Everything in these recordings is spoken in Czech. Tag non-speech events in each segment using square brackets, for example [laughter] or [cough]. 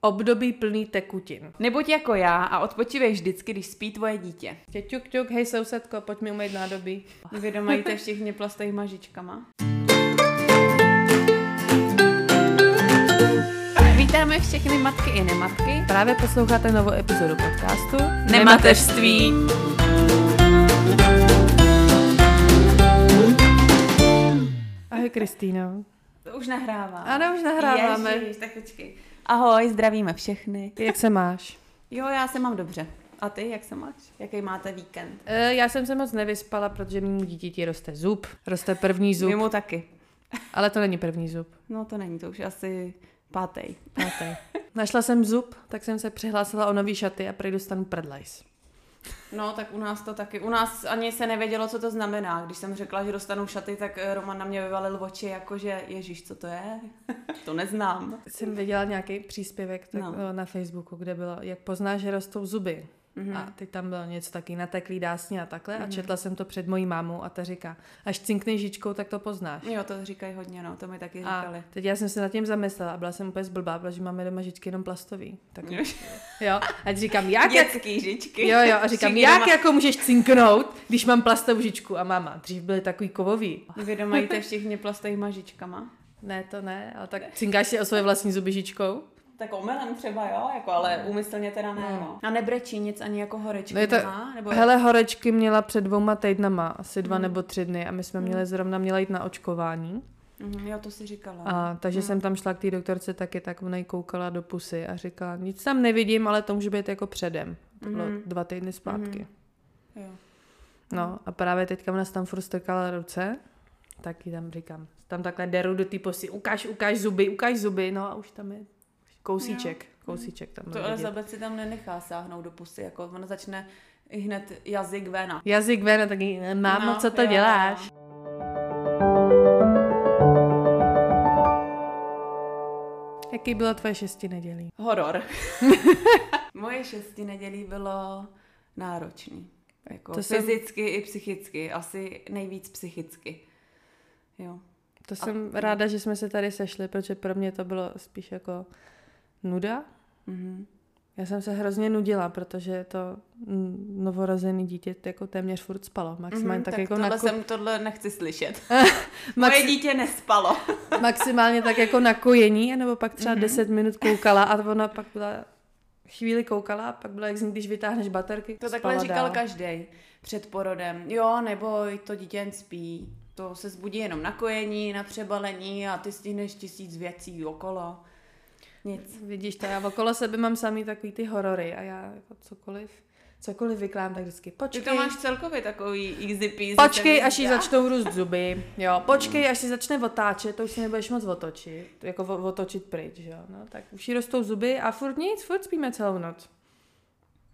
období plný tekutin. Nebuď jako já a odpočívej vždycky, když spí tvoje dítě. Tě ťuk, ťuk, hej sousedko, pojď mi umýt nádobí. Vy doma jíte [laughs] všichni plastovýma žičkama. Vítáme všechny matky i nematky. Právě posloucháte novou epizodu podcastu Nemateřství. Ahoj Kristýno. To už nahrává. Ano, už nahráváme. Ježiš, tak počkej. Ahoj, zdravíme všechny. Jak se máš? Jo, já se mám dobře. A ty, jak se máš? Jaký máte víkend? E, já jsem se moc nevyspala, protože mému dítěti roste zub. Roste první zub, Mimo taky. ale to není první zub. No to není, to už asi pátý. Pátý. Našla jsem zub, tak jsem se přihlásila o nový šaty a prý dostanu prdlajs. No, tak u nás to taky. U nás ani se nevědělo, co to znamená. Když jsem řekla, že dostanu šaty, tak eh, Roman na mě vyvalil oči, jakože, ježíš, co to je? [laughs] to neznám. Jsem viděla nějaký příspěvek tak, No. no. na Facebooku, kde bylo, jak poznáš, že rostou zuby. Mhm. Mm-hmm. A teď tam bylo něco taky nateklý dásně a takhle. Mm-hmm. A četla jsem to před mojí mámou a ta říká, až cinkneš žičkou, tak to poznáš. Jo, to říkají hodně, no, to mi taky A říkali. teď já jsem se nad tím zamyslela a byla jsem úplně zblbá, protože máme doma žičky jenom plastový. Tak jo. A říkám, jak, jak, Dětský žičky. Jo, jo, a říkám, Všichni jak doma- jako můžeš cinknout, když mám plastovou žičku a máma, dřív byly takový kovový. Vy doma jíte všichni plastovýma žičkama? Ne, to ne, ale tak cinkáš si o svoje vlastní zuby žičkou? Tak omylem třeba, jo, jako, ale úmyslně teda ne, no. A nebrečí nic ani jako horečky No je to, doma? Nebo hele, horečky měla před dvouma týdnama, asi dva nebo tři dny a my jsme měli zrovna měla jít na očkování. Mhm, jo, to si říkala. A takže jsem tam šla k té doktorce taky, tak ona jí koukala do pusy a říkala, nic tam nevidím, ale to může být jako předem. To bylo dva týdny zpátky. Jo. No a právě teďka ona tam furt strkala ruce, tak jí tam říkám, tam takhle deru do té posy, ukáž, ukáž zuby, ukáž zuby, no a už tam je kousíček, kousíček tam To. Elizabeth si tam nenechá sáhnout do pusy, jako ona začne hned jazyk vena. Jazyk ven a taky, mámo, No, co to jo, děláš? Jaký bylo tvoje šesti nedělí? Horor. [laughs] Moje šesti nedělí bylo náročný. Jako To to jsem- fyzicky i psychicky. Asi nejvíc psychicky. Jo. To jsem ráda, že jsme se tady sešli, protože pro mě to bylo spíš jako nuda. Mhm. Já jsem se hrozně nudila, protože to novorozený dítě jako téměř furt spalo. Maximálně Mhm, tak, tak jako tohle, na jsem, tohle nechci slyšet. Max- [laughs] Moje dítě nespalo. [laughs] maximálně tak jako na kojení, nebo pak třeba Mhm. 10 minut koukala a ona pak byla chvíli koukala a pak byla jak zní, když vytáhneš baterky, To takhle říkal dál. každý před porodem. Jo, nebo to dítě jen spí. To se zbudí jenom na kojení, na přebalení a ty stihneš tisíc věcí okolo. Nic. Vidíš to, já okolo sebe mám samý takový ty horory a já jako cokoliv, cokoliv vyklám, tak vždycky Ty počkej, to máš celkově takový easy peasy. počkej, až jí začnou růst zuby, jo, počkej, až si začne otáčet, to už si nebudeš moc otočit, jako otočit pryč, jo, no, tak už jí rostou zuby a furt nic, furt spíme celou noc.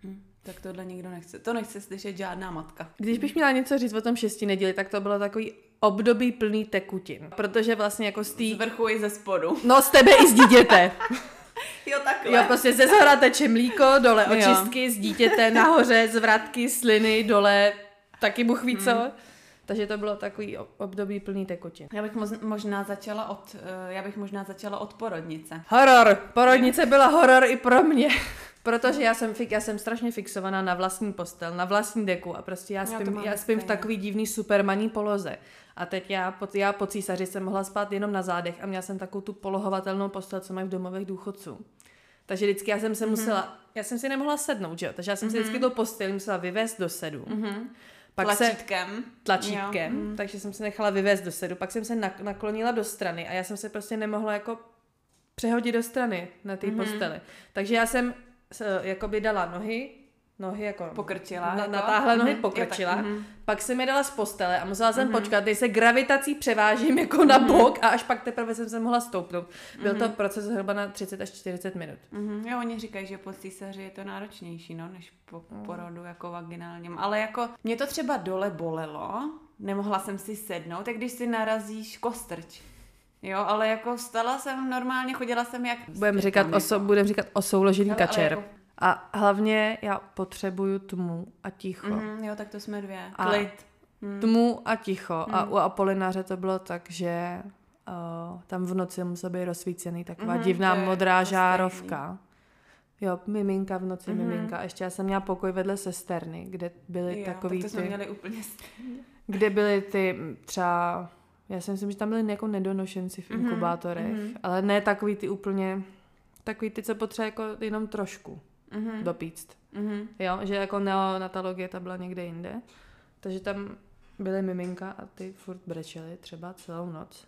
Hm, Tak tohle nikdo nechce. To nechce slyšet žádná matka. Když bych měla něco říct o tom šesti neděli, tak to bylo takový období plný tekutin, protože vlastně jako z Z té, vrchu i ze spodu. no z tebe i z dítěte. [laughs] Jo, takhle. Jo, prostě ze zhora teče mlíko, dole Jo. očistky, z dítěte, nahoře zvratky, sliny, dole taky ví co. Takže to bylo takový období plný tekutin. Já bych možná začala od, eh, já bych možná začala od porodnice. Horor. Porodnice byla horor i pro mě. [laughs] Protože já jsem, fik, já jsem strašně fixovaná na vlastní postel, na vlastní deku a prostě já Já spím, mám já spím v takový divný supermaní poloze. A teď já po, já po císaři jsem mohla spát jenom na zádech a měla jsem takovou tu polohovatelnou postel, co mají v domovech důchodců. Takže vždycky já jsem se musela, já jsem si nemohla sednout, že jo? Takže já jsem si vždycky tu postel musela vyvést do sedu. Pak se, Tlačítkem. tlačítkem, Jo. mhm. takže jsem se nechala vyvést do sedu, pak jsem se nak- naklonila do strany a já jsem se prostě nemohla jako přehodit do strany na té Mhm. posteli. Takže já jsem s- jakoby dala nohy, nohy jako Pokrčila, Na, jako? natáhla nohy, Mhm, pokrčila, mhm. pak jsem je dala z postele a musela jsem počkat, když se gravitací převážím jako na bok a až pak teprve jsem se mohla stoupnout. Byl to proces zhruba na 30 až 40 minut. Mhm, jo, oni říkají, že po císaři je to náročnější, no, než po Mm. porodu jako vaginálním. Ale jako mě to třeba dole bolelo, nemohla jsem si sednout, tak když si narazíš kostrč. Jo, ale jako stala jsem normálně, chodila jsem jak... Budeme říkat, oso, budem říkat osouložený Ale- ale kačer. jako- A hlavně já potřebuju tmu a ticho. Mhm, jo, tak to jsme dvě. A- Klid. Tmu a ticho. A u Apolináře to bylo tak, že uh, tam v noci musel být rozsvícený taková Mhm, divná modrá to stejný. žárovka. Jo, miminka v noci, mm-hmm. miminka. A ještě já jsem měla pokoj vedle sesterny, kde byly Jo, takový tak to jsme ty... měli úplně. Kde byly ty mm, třeba... Já si myslím, že tam byly jako nedonošenci v Mhm, inkubátorech, mhm. ale ne takový ty úplně... Takový ty, co potřeba jako jenom trošku Mhm. dopíct. Mhm. Jo, že jako neonatologie ta byla někde jinde. Takže tam byly miminka a ty furt brečely třeba celou noc.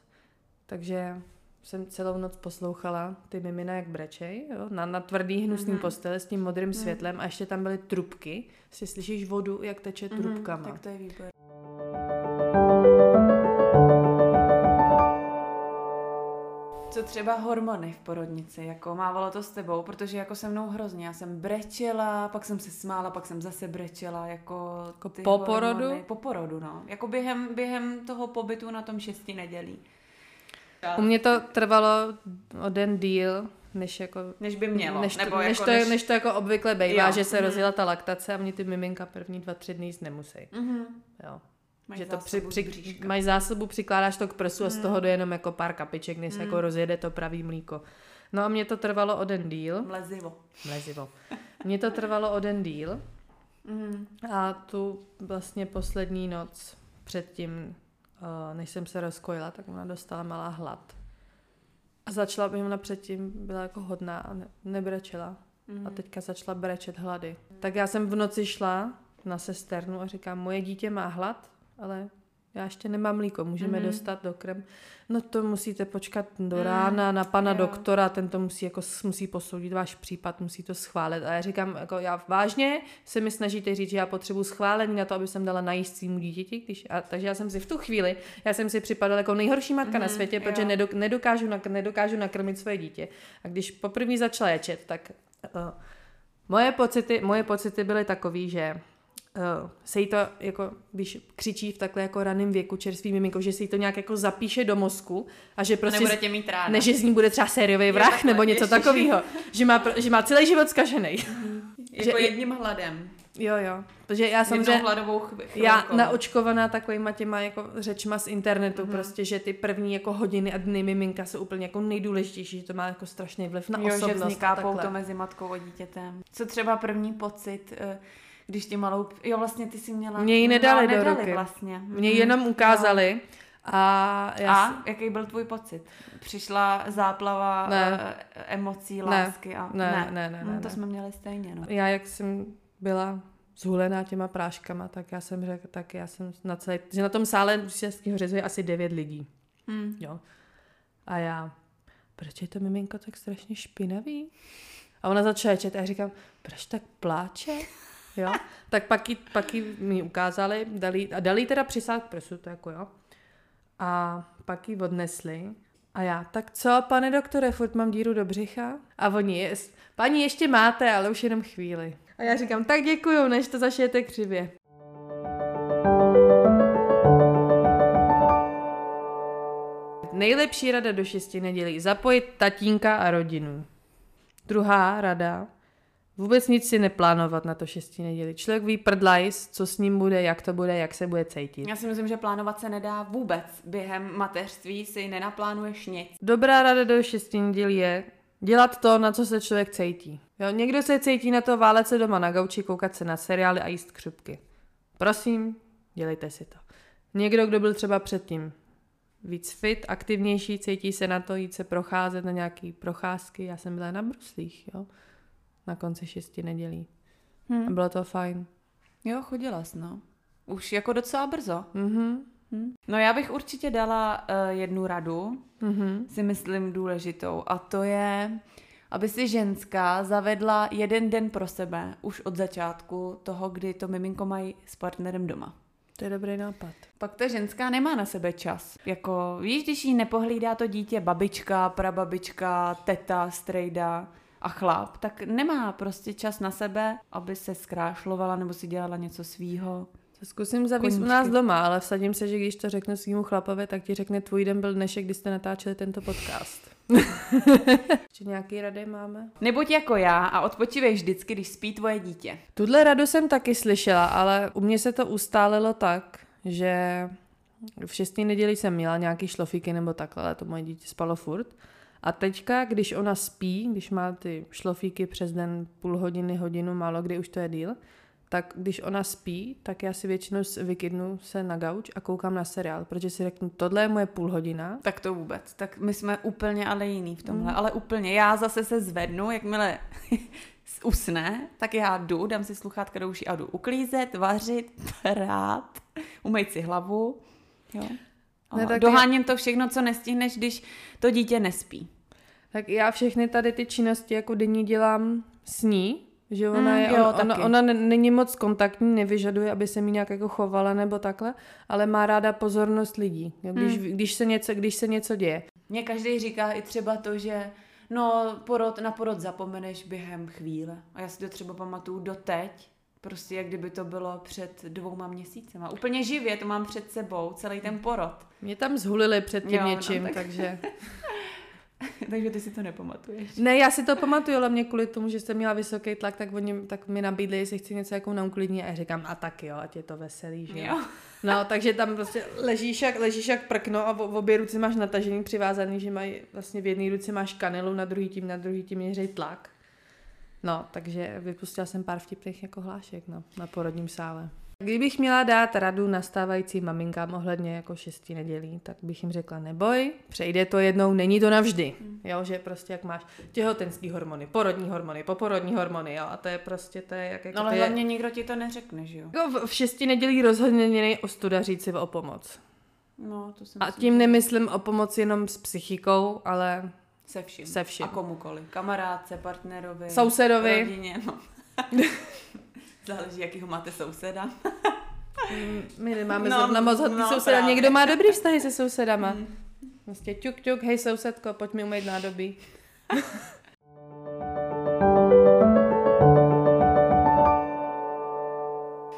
Takže jsem celou noc poslouchala ty mimina, jak brečej, jo, na, na tvrdý hnusný Mhm. posteli s tím modrým světlem a ještě tam byly trubky. Si slyšíš vodu, jak teče Mhm, trubkama. Tak to je výbor. Co třeba hormony v porodnici, jako mávalo to s tebou, protože jako se mnou hrozně, já jsem brečela, pak jsem se smála, pak jsem zase brečela, jako, Jako ty po porodu? hormony- Po porodu, no. Jako během, během toho pobytu na tom šesti nedělí. U mě to trvalo o den díl, než jako Než by mělo. Než to, nebo než, jako to, než... než to jako obvykle bývá, Jo, že se mhm. rozjela ta laktace a mě ty miminka první dva, tři dny jíst nemusí. Mhm. Jo. Mají že to při, zásobu při, mají zásobu, přikládáš to k prsu a z Mm. toho jde jenom jako pár kapiček, než se jako rozjede to pravý mlíko. No a mě to trvalo o den díl. Mlezivo. Mlezivo. Mně to trvalo o den díl Mhm. a tu vlastně poslední noc předtím, eh, než jsem se rozkojila, tak ona dostala malá hlad. A začala by ona předtím, byla jako hodná a ne, nebrečela. Mhm. A teďka začala brečet hlady. Tak já jsem v noci šla na sesternu a říkám, moje dítě má hlad, ale já ještě nemám mlíko, můžeme Mhm. dostat do krem. No to musíte počkat do Mm, rána na pana jo. doktora, ten to musí jako musí posoudit váš případ, musí to schválit. A já říkám, jako já vážně se mi snažíte říct, že já potřebuji schválení na to, aby jsem dala najíst svým dítěti, když, a, takže já jsem si v tu chvíli, já jsem si připadala jako nejhorší matka na Mhm, světě, protože jo. nedok, nedokážu, nak, nedokážu nakrmit svoje dítě. A když poprvé začala ječet, tak uh, moje, pocity, moje pocity byly takový, že uh, se jí to, jako, když křičí v takhle jako raném věku čerstvý miminko, že se jí to nějak jako zapíše do mozku a že prostě... Nebude tě mít ráda. ne, že z ní bude třeba sériový vrah takhle, nebo něco takového. Že má, že má celý život zkažený. [laughs] Jako že- jedním hladem. Jo, jo. Protože já Samozřejmě... hladovou Já naočkovaná takovýma těma jako řečma z internetu, Mhm. mm-hmm. prostě, že ty první jako hodiny a dny miminka jsou úplně jako nejdůležitější, že to má jako strašný vliv na jo, že osobnost vzniká a takhle. pouto mezi matkou a dítětem. Co třeba první pocit, eh, když ti malou... Jo, vlastně ty si měla... Mě ji nedali no, do nedali ruky. vlastně. Mě Mhm. jenom ukázali a já A si- jaký byl tvůj pocit? Přišla záplava Ne. eh, emocí, Ne. lásky a... Ne, ne, ne, Hm, ne, To ne. jsme měli stejně, no. já jak jsem byla zhulená těma práškama, tak já jsem řekla, tak já jsem na celé, že na tom sále českého řezu je asi devět lidí, Hm. jo. A já, proč je to miminko tak strašně špinavý? A ona začala ječet a já říkám, proč tak pláče? Jo? [laughs] Tak pak ji, pak ji mi ukázali, dali, a dali jí teda přisát k prsu, to jako jo. A pak ji odnesli. A já, tak co, pane doktore, furt mám díru do břicha? A oni, jest, paní ještě máte, ale už jenom chvíli. A já říkám, tak děkuju, než to zašijete křivě. Nejlepší rada do šesti nedělí. Zapojit tatínka a rodinu. Druhá rada. Vůbec nic si neplánovat na to šesti neděli. Člověk ví prdlajs, co s ním bude, jak to bude, jak se bude cítit. Já si myslím, že plánovat se nedá vůbec. Během mateřství si nenaplánuješ nic. Dobrá rada do šesti nedělí je dělat to, na co se člověk cítí. Jo, někdo se cítí na to válet se doma na gauči, koukat se na seriály a jíst křupky. Prosím, dělejte si to. Někdo, kdo byl třeba předtím víc fit, aktivnější, cítí se na to jít se procházet na nějaký procházky. Já jsem byla na bruslích, jo, na konci šesti nedělí. A Hm. bylo to fajn. Jo, chodila jsi, no. Už jako docela brzo. Mhm, Hm. No já bych určitě dala uh, jednu radu, mhm. si myslím důležitou, a to je, aby si ženská zavedla jeden den pro sebe už od začátku toho, kdy to miminko mají s partnerem doma. To je dobrý nápad. Pak ta ženská nemá na sebe čas. Jako, víš, když jí nepohlídá to dítě babička, prababička, teta, strejda a chlap, tak nemá prostě čas na sebe, aby se zkrášlovala nebo si dělala něco svýho. Zkusím zavíst u nás doma, ale vsadím se, že když to řeknu svýmu chlapovi, tak ti řekne tvůj den byl dnešek, kdy jste natáčeli tento podcast. [laughs] Ještě nějaký rady máme? Nebuď jako já a odpočívej vždycky, když spí tvoje dítě. Tuhle radu jsem taky slyšela, ale u mě se to ustálilo tak, že v šestý neděli jsem měla nějaký šlofíky nebo takhle, ale to moje dítě spalo furt. A teďka, když ona spí, když má ty šlofíky přes den půl hodiny, hodinu, málo kdy už to je díl, tak když ona spí, tak já si většinou vykydnu se na gauč a koukám na seriál, protože si řeknu, tohle je moje půl hodina. Tak to vůbec. Tak my jsme úplně ale jiný v tomhle. Mm. Ale úplně. Já zase se zvednu, jakmile [laughs] usne, tak já jdu, dám si sluchátka do uší a jdu uklízet, vařit, prát, umýt si hlavu. Jo. Ne, tak doháním já... to všechno, co nestihneš, když to dítě nespí. Tak já všechny tady ty činnosti jako denní dělám s ní, že ona, mm, je, jo, on, ona, ona není moc kontaktní, nevyžaduje, aby se mi nějak jako chovala nebo takhle, ale má ráda pozornost lidí, když, mm. když, se něco, když se něco děje. Mně každý říká i třeba to, že no porod, na porod zapomeneš během chvíle. A já si to třeba pamatuju doteď, prostě jak kdyby to bylo před dvouma měsícema. Úplně živě to mám před sebou, celý ten porod. Mě tam zhulili před tím jo, no, něčím, no, tak... takže... [laughs] [laughs] Takže ty si to nepamatuješ. Ne, já si to pamatuju, ale mě kvůli tomu, že jsem měla vysoký tlak, tak oni tak mi nabídli, jestli chci něco jako na uklidní a já říkám, a tak jo, ať je to veselý, že jo. No, takže tam prostě ležíš jak, ležíš jak prkno a v, v obě ruce máš natažený, přivázaný, že mají vlastně v jedné ruce máš kanilu, na druhý tím, na druhý tím měří tlak. No, takže vypustila jsem pár vtipných jako hlášek no, na porodním sále. Kdybych měla dát radu nastávajícím maminkám ohledně jako šestí nedělí, tak bych jim řekla neboj, přejde to jednou, není to navždy. Mm. Jo, že prostě jak máš těhotenský hormony, porodní hormony, poporodní hormony, jo, a to je prostě, to je jak jako No ale hlavně je... nikdo ti to neřekne, že jo? Jako v, šesti nedělí rozhodně není ostuda říct si o pomoc. No, to jsem A tím nemyslím o pomoc jenom s psychikou, ale se vším. Se vším. A komukoli. Kamarádce, partnerovi, sousedovi. Rodině, no. [laughs] Záleží, jakýho máte souseda. Mm, my nemáme no, zrovna moc hodný no, souseda. Právě. Někdo má dobrý vztahy se sousedama. Mm. Vlastně ťuk, ťuk, hej sousedko, pojď mi umýt nádobí. [laughs]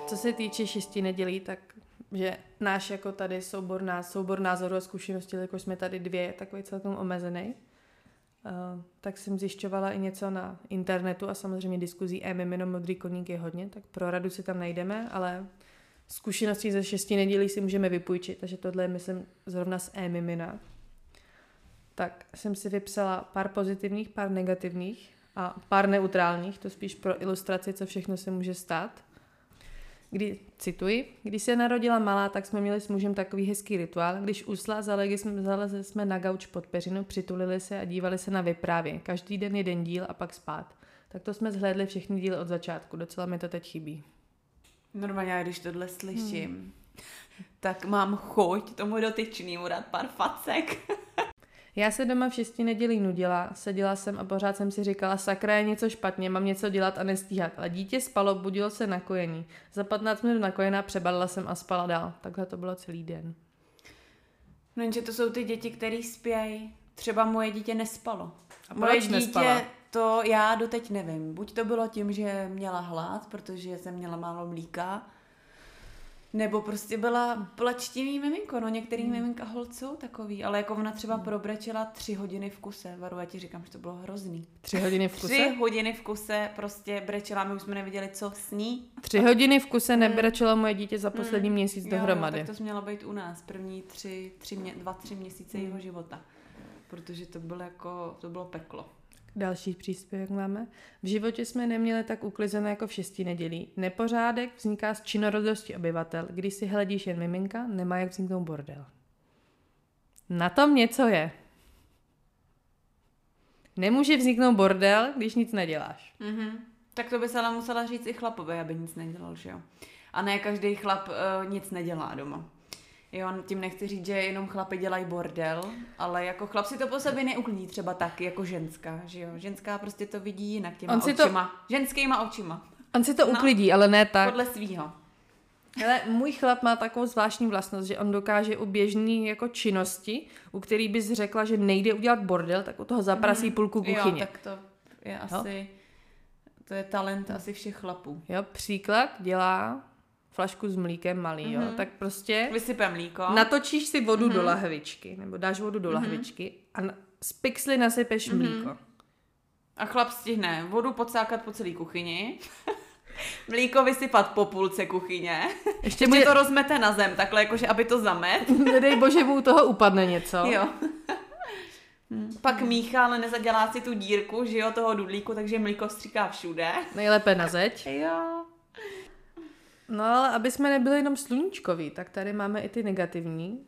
Co se týče šesti nedělí, tak že náš jako tady soubor, nás, soubor názorů a zkušeností, jako jsme tady dvě, takový celkem omezený. Uh, tak jsem zjišťovala i něco na internetu a samozřejmě diskuzí e mimino modrý koník je hodně, tak pro radu si tam najdeme, ale zkušenosti ze šesti nedělí si můžeme vypůjčit, takže tohle je myslím zrovna z e-mimina. Tak jsem si vypsala pár pozitivních, pár negativních a pár neutrálních, to spíš pro ilustraci, co všechno se může stát kdy, cituji, když se narodila malá, tak jsme měli s mužem takový hezký rituál. Když usla, zalezli jsme, zalezli jsme na gauč pod peřinu, přitulili se a dívali se na vyprávě. Každý den jeden díl a pak spát. Tak to jsme zhlédli všechny díly od začátku. Docela mi to teď chybí. Normálně, když tohle slyším, hmm. tak mám chuť tomu dotyčnému dát pár facek. Já se doma v šesti nedělí nudila, seděla jsem a pořád jsem si říkala, sakra je něco špatně, mám něco dělat a nestíhat. Ale dítě spalo, budilo se na kojení. Za 15 minut nakojená přebalila jsem a spala dál. Takhle to bylo celý den. No jenže to jsou ty děti, které spějí. Třeba moje dítě nespalo. A moje dítě, nespala? to já doteď nevím. Buď to bylo tím, že měla hlad, protože jsem měla málo mlíka, nebo prostě byla plačtivý miminko, no některý hmm. miminka hold jsou takový, ale jako ona třeba hmm. probrečela tři hodiny v kuse, Varu, já ti říkám, že to bylo hrozný. Tři hodiny v kuse? Tři hodiny v kuse prostě brečela, my už jsme neviděli, co sní. Tři hodiny v kuse hmm. nebrečelo moje dítě za poslední hmm. měsíc jo, dohromady. Jo, tak to mělo být u nás, první tři, tři mě, dva, tři měsíce hmm. jeho života, protože to bylo jako, to bylo peklo. Další příspěvek máme. V životě jsme neměli tak uklizené jako v šesti nedělí. Nepořádek vzniká z činorodosti obyvatel. Když si hledíš jen miminka, nemá jak vzniknout bordel. Na tom něco je. Nemůže vzniknout bordel, když nic neděláš. Mm-hmm. Tak to by se ale musela říct i chlapovi, aby nic nedělal, že jo? A ne každý chlap uh, nic nedělá doma. Jo, tím nechci říct, že jenom chlapy dělají bordel, ale jako chlap si to po sobě neuklidí třeba tak, jako ženská, že jo. Ženská prostě to vidí jinak těma on očima. To... Ženskýma očima. On si to no, uklidí, ale ne tak. Podle svýho. Ale můj chlap má takovou zvláštní vlastnost, že on dokáže u běžný jako činnosti, u který bys řekla, že nejde udělat bordel, tak u toho zaprasí mm, půlku kuchyně. Jo, tak to je asi, jo? to je talent asi všech chlapů. Jo, příklad dělá flašku s mlíkem malý, mm-hmm. jo, mhm. tak prostě... Vysype mlíko. Natočíš si vodu mm-hmm. do mhm. lahvičky, nebo dáš vodu do mm-hmm. lahvičky a z pixly nasypeš mm-hmm. mlíko. A chlap stihne vodu podsákat po celé kuchyni, [laughs] mlíko vysypat po půlce kuchyně, ještě bude... to rozmete na zem, takhle jakože, aby to zamet. Nedej bože, mu toho upadne něco. Jo. [laughs] Hmm. Pak míchá, ale nezadělá si tu dírku, že jo, toho dudlíku, takže mlíko stříká všude. Nejlépe na zeď. Jo. No ale aby jsme nebyli jenom sluníčkoví, tak tady máme i ty negativní.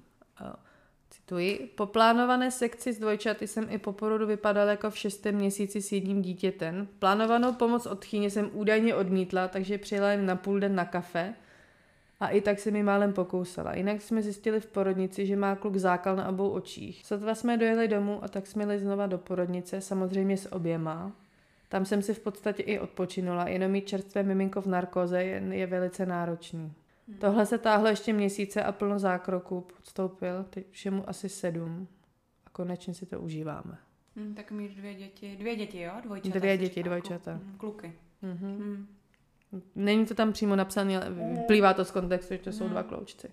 Cituji. Po plánované sekci s dvojčaty jsem i po porodu vypadal jako v šestém měsíci s jedním dítětem. Plánovanou pomoc od chyně jsem údajně odmítla, takže přijela jen na půl den na kafe. A i tak se mi málem pokousala. Jinak jsme zjistili v porodnici, že má kluk zákal na obou očích. Sotva jsme dojeli domů a tak jsme jeli znova do porodnice, samozřejmě s oběma. Tam jsem si v podstatě i odpočinula, jenom mít čerstvé miminko v narkoze je, je velice náročný. Hmm. Tohle se táhlo ještě měsíce a plno zákroků podstoupil, teď všemu asi sedm. A konečně si to užíváme. Hmm, tak mít dvě děti, dvě děti, jo? Dvojčata. Dvě děti, dvojčata. Hmm, kluky. Mm-hmm. Hmm. Není to tam přímo napsané, ale vyplývá to z kontextu, že to jsou hmm. dva kloučci.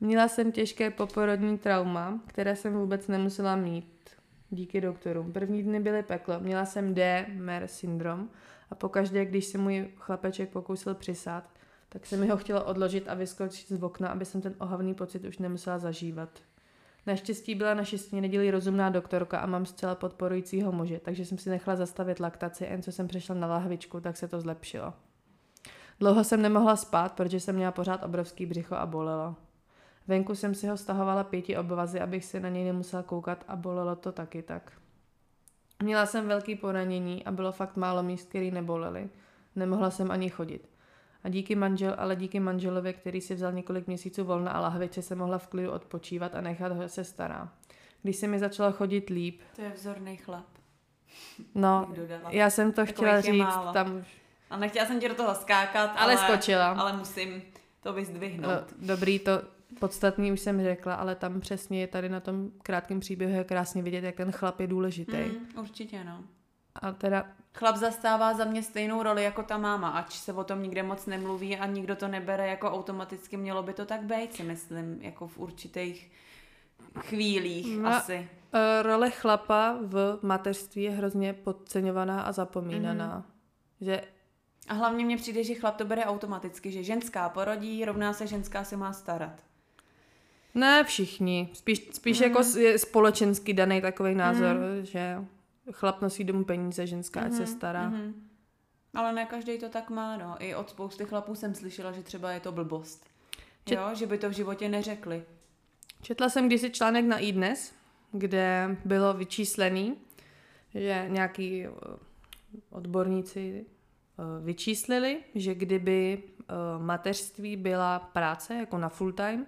Měla jsem těžké poporodní trauma, které jsem vůbec nemusela mít. Díky doktorům. První dny byly peklo. Měla jsem D-mer syndrom a pokaždé, když se můj chlapeček pokusil přisát, tak se mi ho chtělo odložit a vyskočit z okna, aby jsem ten ohavný pocit už nemusela zažívat. Naštěstí byla na šestní neděli rozumná doktorka a mám zcela podporujícího muže, takže jsem si nechala zastavit laktaci, jen co jsem přešla na lahvičku, tak se to zlepšilo. Dlouho jsem nemohla spát, protože jsem měla pořád obrovský břicho a bolelo. Venku jsem si ho stahovala pěti obvazy, abych se na něj nemusela koukat a bolelo to taky tak. Měla jsem velký poranění a bylo fakt málo míst, který nebolely. Nemohla jsem ani chodit. A díky manžel, ale díky manželovi, který si vzal několik měsíců volna a lahviče, se mohla v klidu odpočívat a nechat ho se stará. Když se mi začala chodit líp. To je vzorný chlap. No, já jsem to chtěla říct, málo. tam už. A nechtěla jsem ti do toho skákat, ale, ale skočila. Ale musím to vyzdvihnout. No, dobrý, to podstatný už jsem řekla, ale tam přesně je tady na tom krátkém příběhu je krásně vidět, jak ten chlap je důležitý. Mm, určitě, no. A teda... Chlap zastává za mě stejnou roli jako ta máma, ač se o tom nikde moc nemluví a nikdo to nebere jako automaticky, mělo by to tak být, si myslím, jako v určitých chvílích no, asi. Uh, role chlapa v mateřství je hrozně podceňovaná a zapomínaná. Mm. Že a hlavně mně přijde, že chlap to bere automaticky, že ženská porodí, rovná se ženská se má starat. Ne všichni. Spíš, spíš mm. jako je společensky daný takový názor, mm. že chlap nosí domů peníze, ženská mm. se stará. Mm. Ale ne každý to tak má, no. I od spousty chlapů jsem slyšela, že třeba je to blbost. Čet... Jo, že by to v životě neřekli. Četla jsem kdysi článek na iDnes, kde bylo vyčíslený, že nějaký eh, odborníci eh, vyčíslili, že kdyby eh, mateřství byla práce jako na full time,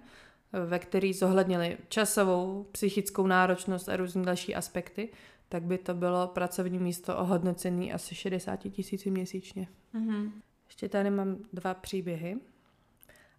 ve který zohlednili časovou, psychickou náročnost a různé další aspekty, tak by to bylo pracovní místo ohodnocené asi 60 tisíci měsíčně. Mm-hmm. Ještě tady mám dva příběhy.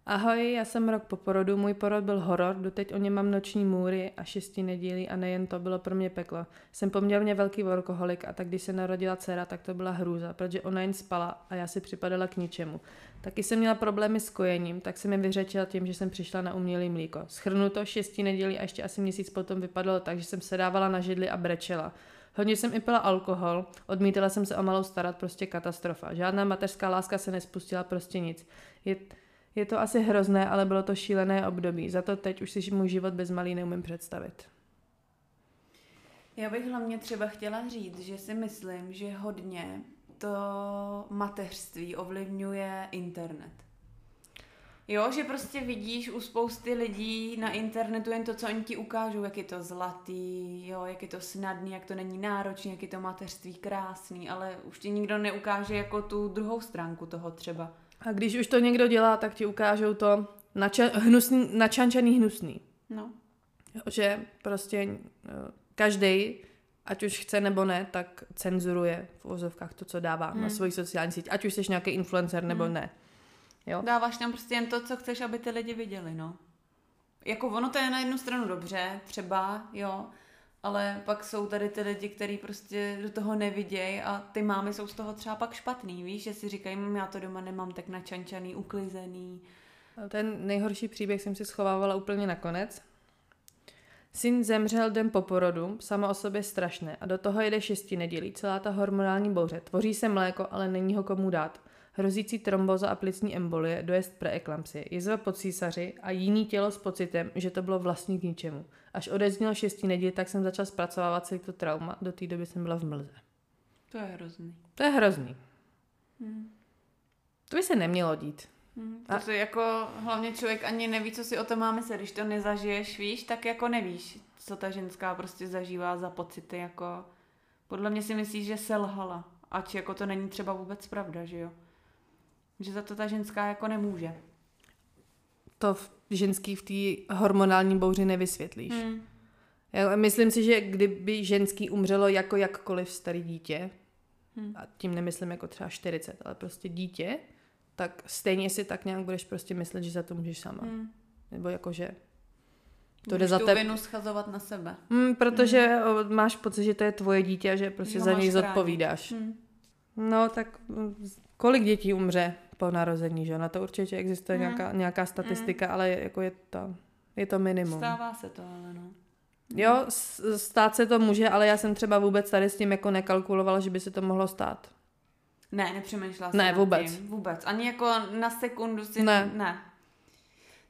Ahoj, já jsem rok po porodu, můj porod byl horor, doteď o něm mám noční můry a šesti nedělí a nejen to bylo pro mě peklo. Jsem poměrně velký workoholik a tak když se narodila dcera, tak to byla hrůza, protože ona jen spala a já si připadala k ničemu. Taky jsem měla problémy s kojením, tak jsem mi vyřečila tím, že jsem přišla na umělý mlíko. Schrnu to šesti nedělí a ještě asi měsíc potom vypadalo tak, že jsem se dávala na židli a brečela. Hodně jsem i pila alkohol, odmítala jsem se o malou starat, prostě katastrofa. Žádná mateřská láska se nespustila, prostě nic. Je, je to asi hrozné, ale bylo to šílené období. Za to teď už si můj život bez malý neumím představit. Já bych hlavně třeba chtěla říct, že si myslím, že hodně to mateřství ovlivňuje internet. Jo, že prostě vidíš u spousty lidí na internetu jen to, co oni ti ukážou, jak je to zlatý, jo, jak je to snadný, jak to není náročný, jak je to mateřství krásný, ale už ti nikdo neukáže jako tu druhou stránku toho třeba. A když už to někdo dělá, tak ti ukážou to nača- hnusný, načančaný hnusný. No. Jo, že prostě každý, ať už chce nebo ne, tak cenzuruje v ozovkách to, co dává hmm. na svoji sociální síť. Ať už jsi nějaký influencer nebo hmm. ne. Jo? Dáváš tam prostě jen to, co chceš, aby ty lidi viděli, no. Jako ono to je na jednu stranu dobře, třeba, jo, ale pak jsou tady ty lidi, kteří prostě do toho nevidějí a ty mámy jsou z toho třeba pak špatný, víš, že si říkají, já to doma nemám tak načančaný, uklizený. Ten nejhorší příběh jsem si schovávala úplně nakonec. Syn zemřel den po porodu, sama o sobě strašné a do toho jede šesti nedělí, celá ta hormonální bouře. Tvoří se mléko, ale není ho komu dát. Hrozící tromboza a plicní embolie, dojezd preeklampsie, jizva pod císaři a jiný tělo s pocitem, že to bylo vlastně k ničemu. Až odeznělo šestí neděli, tak jsem začal zpracovávat celý to trauma. Do té doby jsem byla v mlze. To je hrozný. To je hrozný. To by se nemělo dít. Hmm. To si jako hlavně člověk ani neví, co si o tom má myslet. Když to nezažiješ, víš, tak jako nevíš, co ta ženská prostě zažívá za pocity. Jako... Podle mě si myslíš, že selhala. Ať jako to není třeba vůbec pravda, že jo? Že za to ta ženská jako nemůže. To v ženský v té hormonální bouři nevysvětlíš. Hmm. Já myslím si, že kdyby ženský umřelo jako jakkoliv starý dítě, Hmm. a tím nemyslím jako třeba 40, ale prostě dítě, tak stejně si tak nějak budeš prostě myslet, že za to můžeš sama. Hmm. Nebo jako, že to Můžeš jde za tu tebe. vinu schazovat na sebe. Hmm, protože o, máš pocit, že to je tvoje dítě a že prostě ho za něj zodpovídáš. Hmm. No tak mm, kolik dětí umře po narození, že? Na to určitě existuje Hmm. nějaká, nějaká statistika, ale je- jako je to, je to minimum. Stává se to, ale no. Jo, stát se to může, ale já jsem třeba vůbec tady s tím jako nekalkulovala, že by se to mohlo stát. Ne, nepřemýšlela jsem Ne, vůbec. Tím. Vůbec. Ani jako na sekundu si... Ne. ne.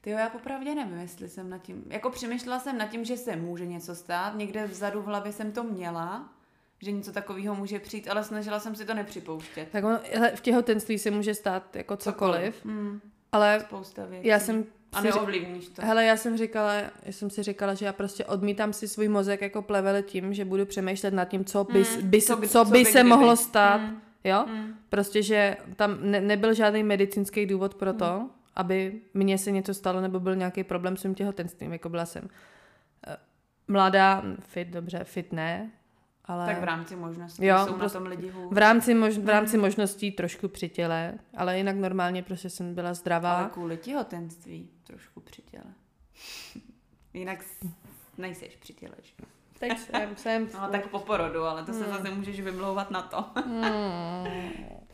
Ty jo, já popravdě nevím, jestli jsem nad tím... Jako přemýšlela jsem nad tím, že se může něco stát. Někde vzadu v hlavě jsem to měla, že něco takového může přijít, ale snažila jsem si to nepřipouštět. Tak hele, v těhotenství se může stát jako cokoliv, Hmm, ale spousta věcí. já jsem A neovlivníš to. Hele, já jsem říkala, já jsem si říkala, že já prostě odmítám si svůj mozek jako plevele tím, že budu přemýšlet nad tím, co by, Hmm, by, co co, by- co co by by se kdyby. mohlo stát. Hmm. Jo? Hmm. Prostě, že tam ne, nebyl žádný medicínský důvod pro to, Hmm. aby mně se něco stalo nebo byl nějaký problém s tím těhotenstvím. Jako byla jsem eh, mladá, fit, dobře, fit ne, ale Tak v rámci možností Jo, jsou prostě na tom lidi hůř. v rámci, mož, v rámci možností trošku při těle, ale jinak normálně prostě jsem byla zdravá. Ale kvůli těhotenství trošku při těle. [laughs] Jinak nejseš při těle, že? Teď jsem, jsem [laughs] No tak po porodu, ale to se Hmm. zase můžeš vymlouvat na to. Hmm. [laughs]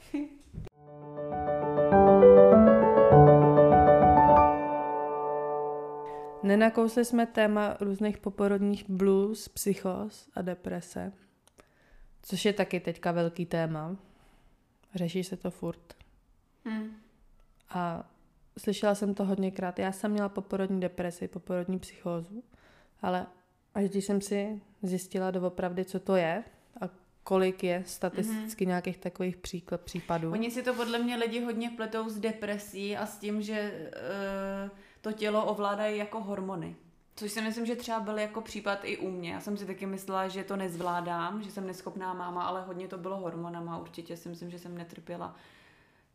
Nenakousli jsme téma různých poporodních blues, psychos a deprese, což je taky teďka velký téma. Řeší se to furt. Hmm. A slyšela jsem to hodněkrát. Já jsem měla poporodní depresi, poporodní psychózu, ale až když jsem si zjistila doopravdy, co to je a kolik je statisticky nějakých takových příklad, případů. Oni si to podle mě lidi hodně pletou s depresí a s tím, že uh, to tělo ovládají jako hormony. Což si myslím, že třeba byl jako případ i u mě. Já jsem si taky myslela, že to nezvládám, že jsem neschopná máma, ale hodně to bylo hormonama. Určitě si myslím, že jsem netrpěla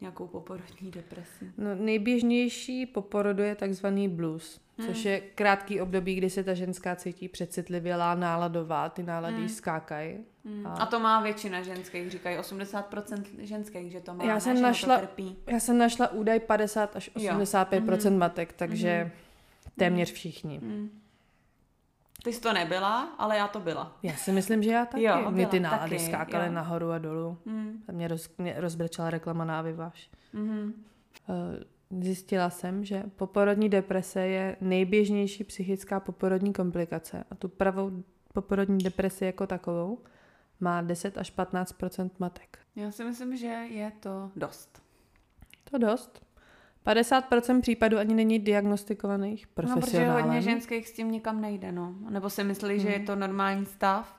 nějakou poporodní depresi. No, nejběžnější po porodu je takzvaný blues, Hmm. což je krátký období, kdy se ta ženská cítí přecitlivělá, náladová, ty nálady Hmm. skákají. Hmm. A- A to má většina ženských, říkají 80% ženských, že to má. Já jsem našla-. Já jsem našla údaj 50 až 85 Mhm. matek, takže Mhm. téměř všichni. Hmm. Ty jsi to nebyla, ale já to byla. Já si myslím, že já taky. Jo, Mě ty byla nálady taky, skákaly jo. nahoru a dolů. A mě, roz, mě rozbrečela reklama na Avivaš. Hmm. Eh, Zjistila jsem, že poporodní deprese je nejběžnější psychická poporodní komplikace a tu pravou poporodní depresi jako takovou má 10 až 15 matek. Já si myslím, že je to dost. To dost. 50% případů ani není diagnostikovaných No, protože profesionálem. hodně ženských s tím nikam nejde, no. Nebo si myslí, že je Hmm. to normální stav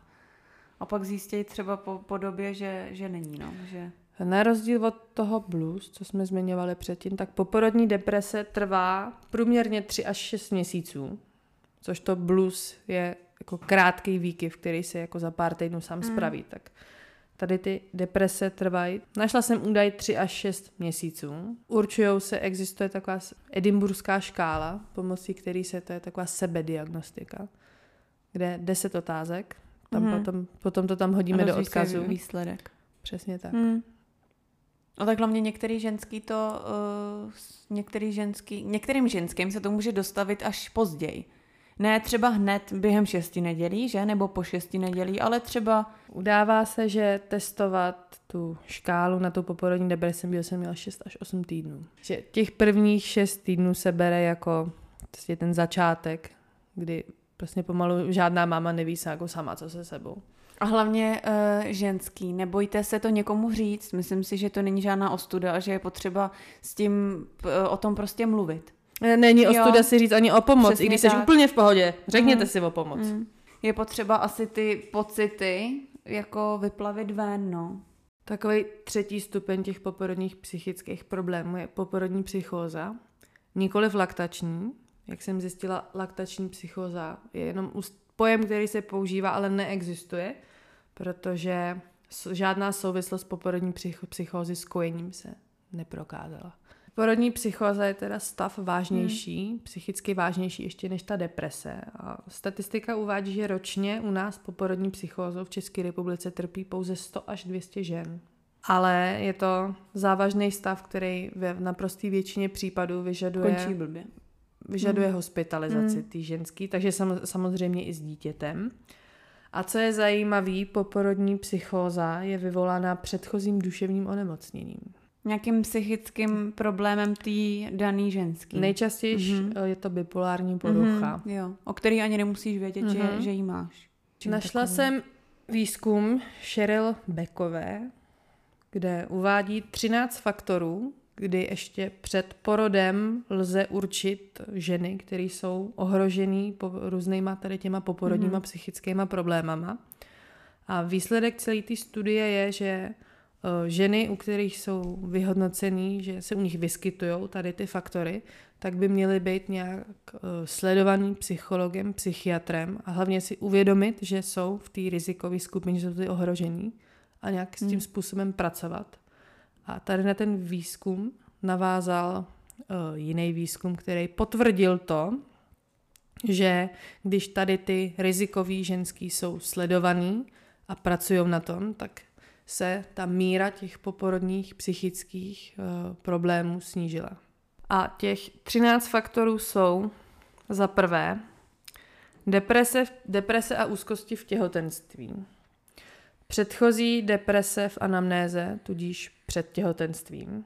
a pak zjistí třeba po, po době, že, že není, no. Že... Na rozdíl od toho blues, co jsme zmiňovali předtím, tak poporodní deprese trvá průměrně 3 až 6 měsíců, což to blues je jako krátký výkyv, který se jako za pár týdnů sám Mm. spraví. Tak tady ty deprese trvají. Našla jsem údaj 3 až 6 měsíců. Určují se, existuje taková edimburská škála, pomocí který se, to je taková sebediagnostika, kde 10 otázek, tam Mhm. potom, potom to tam hodíme do odkazu. výsledek. Přesně tak. Hmm. No tak hlavně některý ženský to, uh, některý ženský, některým ženským se to může dostavit až později. Ne třeba hned během šesti nedělí, že? Nebo po šesti nedělí, ale třeba... Udává se, že testovat tu škálu na tu poporodní depresi byl jsem měla 6 až 8 týdnů. Že těch prvních 6 týdnů se bere jako prostě ten začátek, kdy prostě pomalu žádná máma neví se jako sama, co se sebou. A hlavně uh, ženský, nebojte se to někomu říct. Myslím si, že to není žádná ostuda a že je potřeba s tím uh, o tom prostě mluvit. Není ostuda si říct ani o pomoc, Přesně i když jsi úplně v pohodě. Řekněte mm. si o pomoc. Mm. Je potřeba asi ty pocity jako vyplavit ven, no. Takový třetí stupeň těch poporodních psychických problémů je poporodní psychóza. Nikoliv laktační. Jak jsem zjistila, laktační psychóza je jenom pojem, který se používá, ale neexistuje, protože žádná souvislost poporodní psychózy s kojením se neprokázala. Porodní psychóza je teda stav vážnější, hmm. psychicky vážnější ještě než ta deprese. A statistika uvádí, že ročně u nás poporodní psychózou v České republice trpí pouze 100 až 200 žen. Ale je to závažný stav, který v naprosté většině případů vyžaduje, Končí blbě. vyžaduje hmm. hospitalizaci hmm. tý ženský, takže sam, samozřejmě i s dítětem. A co je zajímavý, poporodní psychóza je vyvolaná předchozím duševním onemocněním. Nějakým psychickým problémem té daný ženský. Nejčastěji mm-hmm. je to bipolární porucha. Mm-hmm, jo, o který ani nemusíš vědět, mm-hmm. že, mhm. že ji máš. Čím Našla takovou? jsem výzkum Cheryl Beckové, kde uvádí 13 faktorů, kdy ještě před porodem lze určit ženy, které jsou ohrožený po různýma tady těma poporodníma mm-hmm. psychickýma problémama. A výsledek celé té studie je, že Eh, ženy, u kterých jsou vyhodnocený, že se u nich vyskytují tady ty faktory, tak by měly být nějak eh, sledovaný psychologem, psychiatrem a hlavně si uvědomit, že jsou v té rizikové skupině, že jsou ty ohrožení a nějak s tím hmm. způsobem pracovat. A tady na ten výzkum navázal uh, jiný výzkum, který potvrdil to, že když tady ty rizikový ženský jsou sledovaný a pracují na tom, tak se ta míra těch poporodních psychických uh, problémů snížila. A těch 13 faktorů jsou za prvé deprese, deprese a úzkosti v těhotenství. Předchozí deprese v anamnéze, tudíž před těhotenstvím.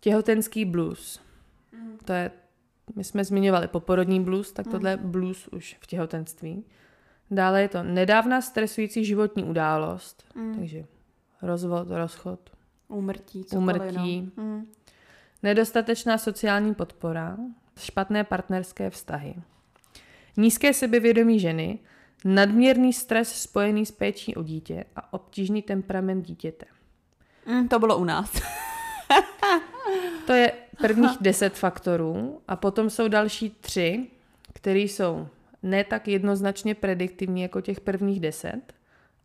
Těhotenský blues. To je, my jsme zmiňovali poporodní blues, tak tohle je blues už v těhotenství. Dále je to nedávná stresující životní událost, mm. takže rozvod, rozchod, úmrtí, úmrtí mm. nedostatečná sociální podpora, špatné partnerské vztahy, nízké sebevědomí ženy, nadměrný stres spojený s péčí o dítě a obtížný temperament dítěte. Mm, to bylo u nás. to je prvních [laughs] deset faktorů a potom jsou další tři, které jsou ne tak jednoznačně prediktivní jako těch prvních deset,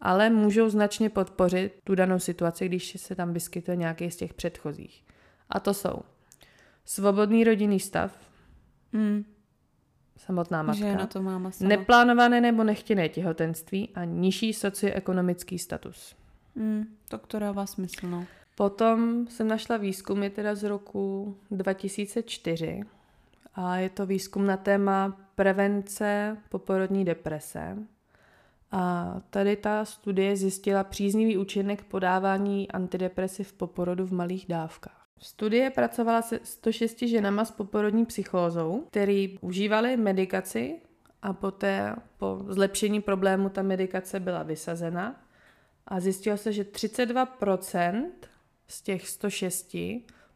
ale můžou značně podpořit tu danou situaci, když se tam vyskytuje nějaký z těch předchozích. A to jsou svobodný rodinný stav, mm. samotná matka, Že na to máma sama. neplánované nebo nechtěné těhotenství a nižší socioekonomický status. Mm, to, to dává smysl, no. Potom jsem našla výzkum, je teda z roku 2004 a je to výzkum na téma prevence poporodní deprese. A tady ta studie zjistila příznivý účinek podávání antidepresiv po porodu v malých dávkách. Studie pracovala se 106 ženama s poporodní psychózou, který užívali medikaci a poté po zlepšení problému ta medikace byla vysazena a zjistilo se, že 32% z těch 106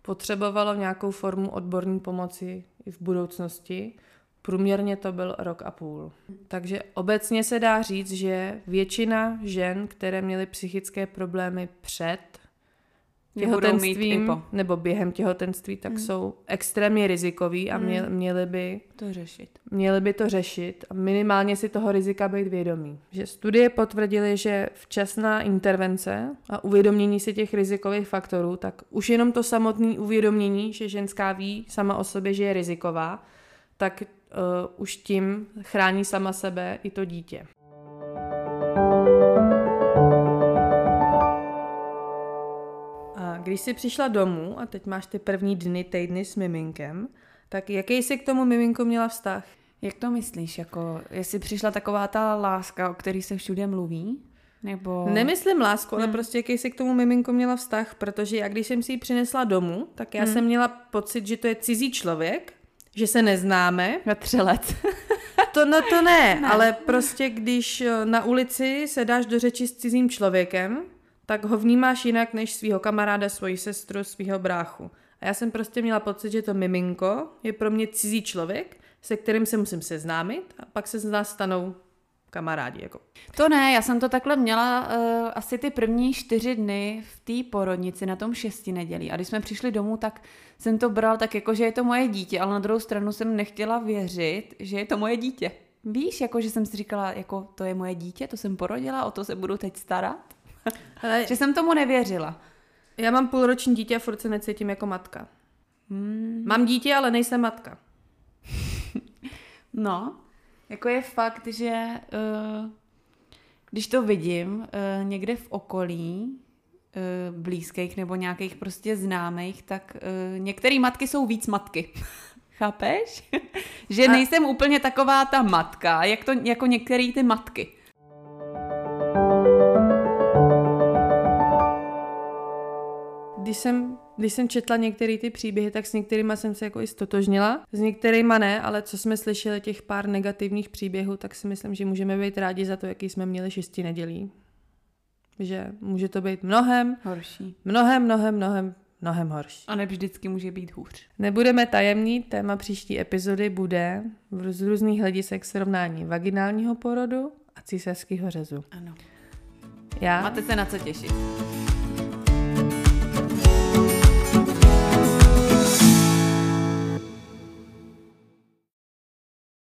potřebovalo nějakou formu odborní pomoci i v budoucnosti. Průměrně to byl rok a půl. Takže obecně se dá říct, že většina žen, které měly psychické problémy před těhotenstvím nebo během těhotenství, tak hmm. jsou extrémně rizikoví a mě, hmm. měli by to řešit. Měli by to řešit a minimálně si toho rizika být vědomí. Že studie potvrdily, že včasná intervence a uvědomění si těch rizikových faktorů, tak už jenom to samotné uvědomění, že ženská ví sama o sobě, že je riziková, tak uh, už tím chrání sama sebe i to dítě. Když jsi přišla domů a teď máš ty první dny, týdny s miminkem, tak jaký jsi k tomu miminku měla vztah? Jak to myslíš? Jako, jestli přišla taková ta láska, o který se všude mluví? Nebo... Nemyslím lásku, hmm. ale prostě jaký jsi k tomu miminku měla vztah, protože já když jsem si ji přinesla domů, tak já hmm. jsem měla pocit, že to je cizí člověk, že se neznáme. Na tři let. [laughs] to, no to ne, ne, ale prostě když eh, na ulici se dáš do řeči s cizím člověkem, tak ho vnímáš jinak než svého kamaráda, svoji sestru, svého bráchu. A já jsem prostě měla pocit, že to miminko je pro mě cizí člověk, se kterým se musím seznámit a pak se z nás stanou kamarádi. Jako. To ne, já jsem to takhle měla uh, asi ty první čtyři dny v té porodnici na tom šesti nedělí. A když jsme přišli domů, tak jsem to bral tak jako, že je to moje dítě, ale na druhou stranu jsem nechtěla věřit, že je to moje dítě. Víš, jako že jsem si říkala, jako to je moje dítě, to jsem porodila, o to se budu teď starat. [laughs] Ale... že jsem tomu nevěřila. Já mám půlroční dítě a furt se necítím jako matka. Hmm. Mám dítě, ale nejsem matka. [laughs] no, jako je fakt, že uh, když to vidím uh, někde v okolí, uh, blízkých nebo nějakých prostě známých, tak uh, některé matky jsou víc matky. [laughs] Chápeš? že nejsem úplně taková ta matka, jak to, jako některé ty matky. Když jsem když jsem četla některé ty příběhy, tak s některými jsem se jako i stotožnila, s některými ne, ale co jsme slyšeli těch pár negativních příběhů, tak si myslím, že můžeme být rádi za to, jaký jsme měli šesti nedělí. Že může to být mnohem horší. Mnohem, mnohem, mnohem, mnohem horší. A ne vždycky může být hůř. Nebudeme tajemní, téma příští epizody bude z různých hledisek srovnání vaginálního porodu a císařského řezu. Ano. Já? Máte se na co těšit.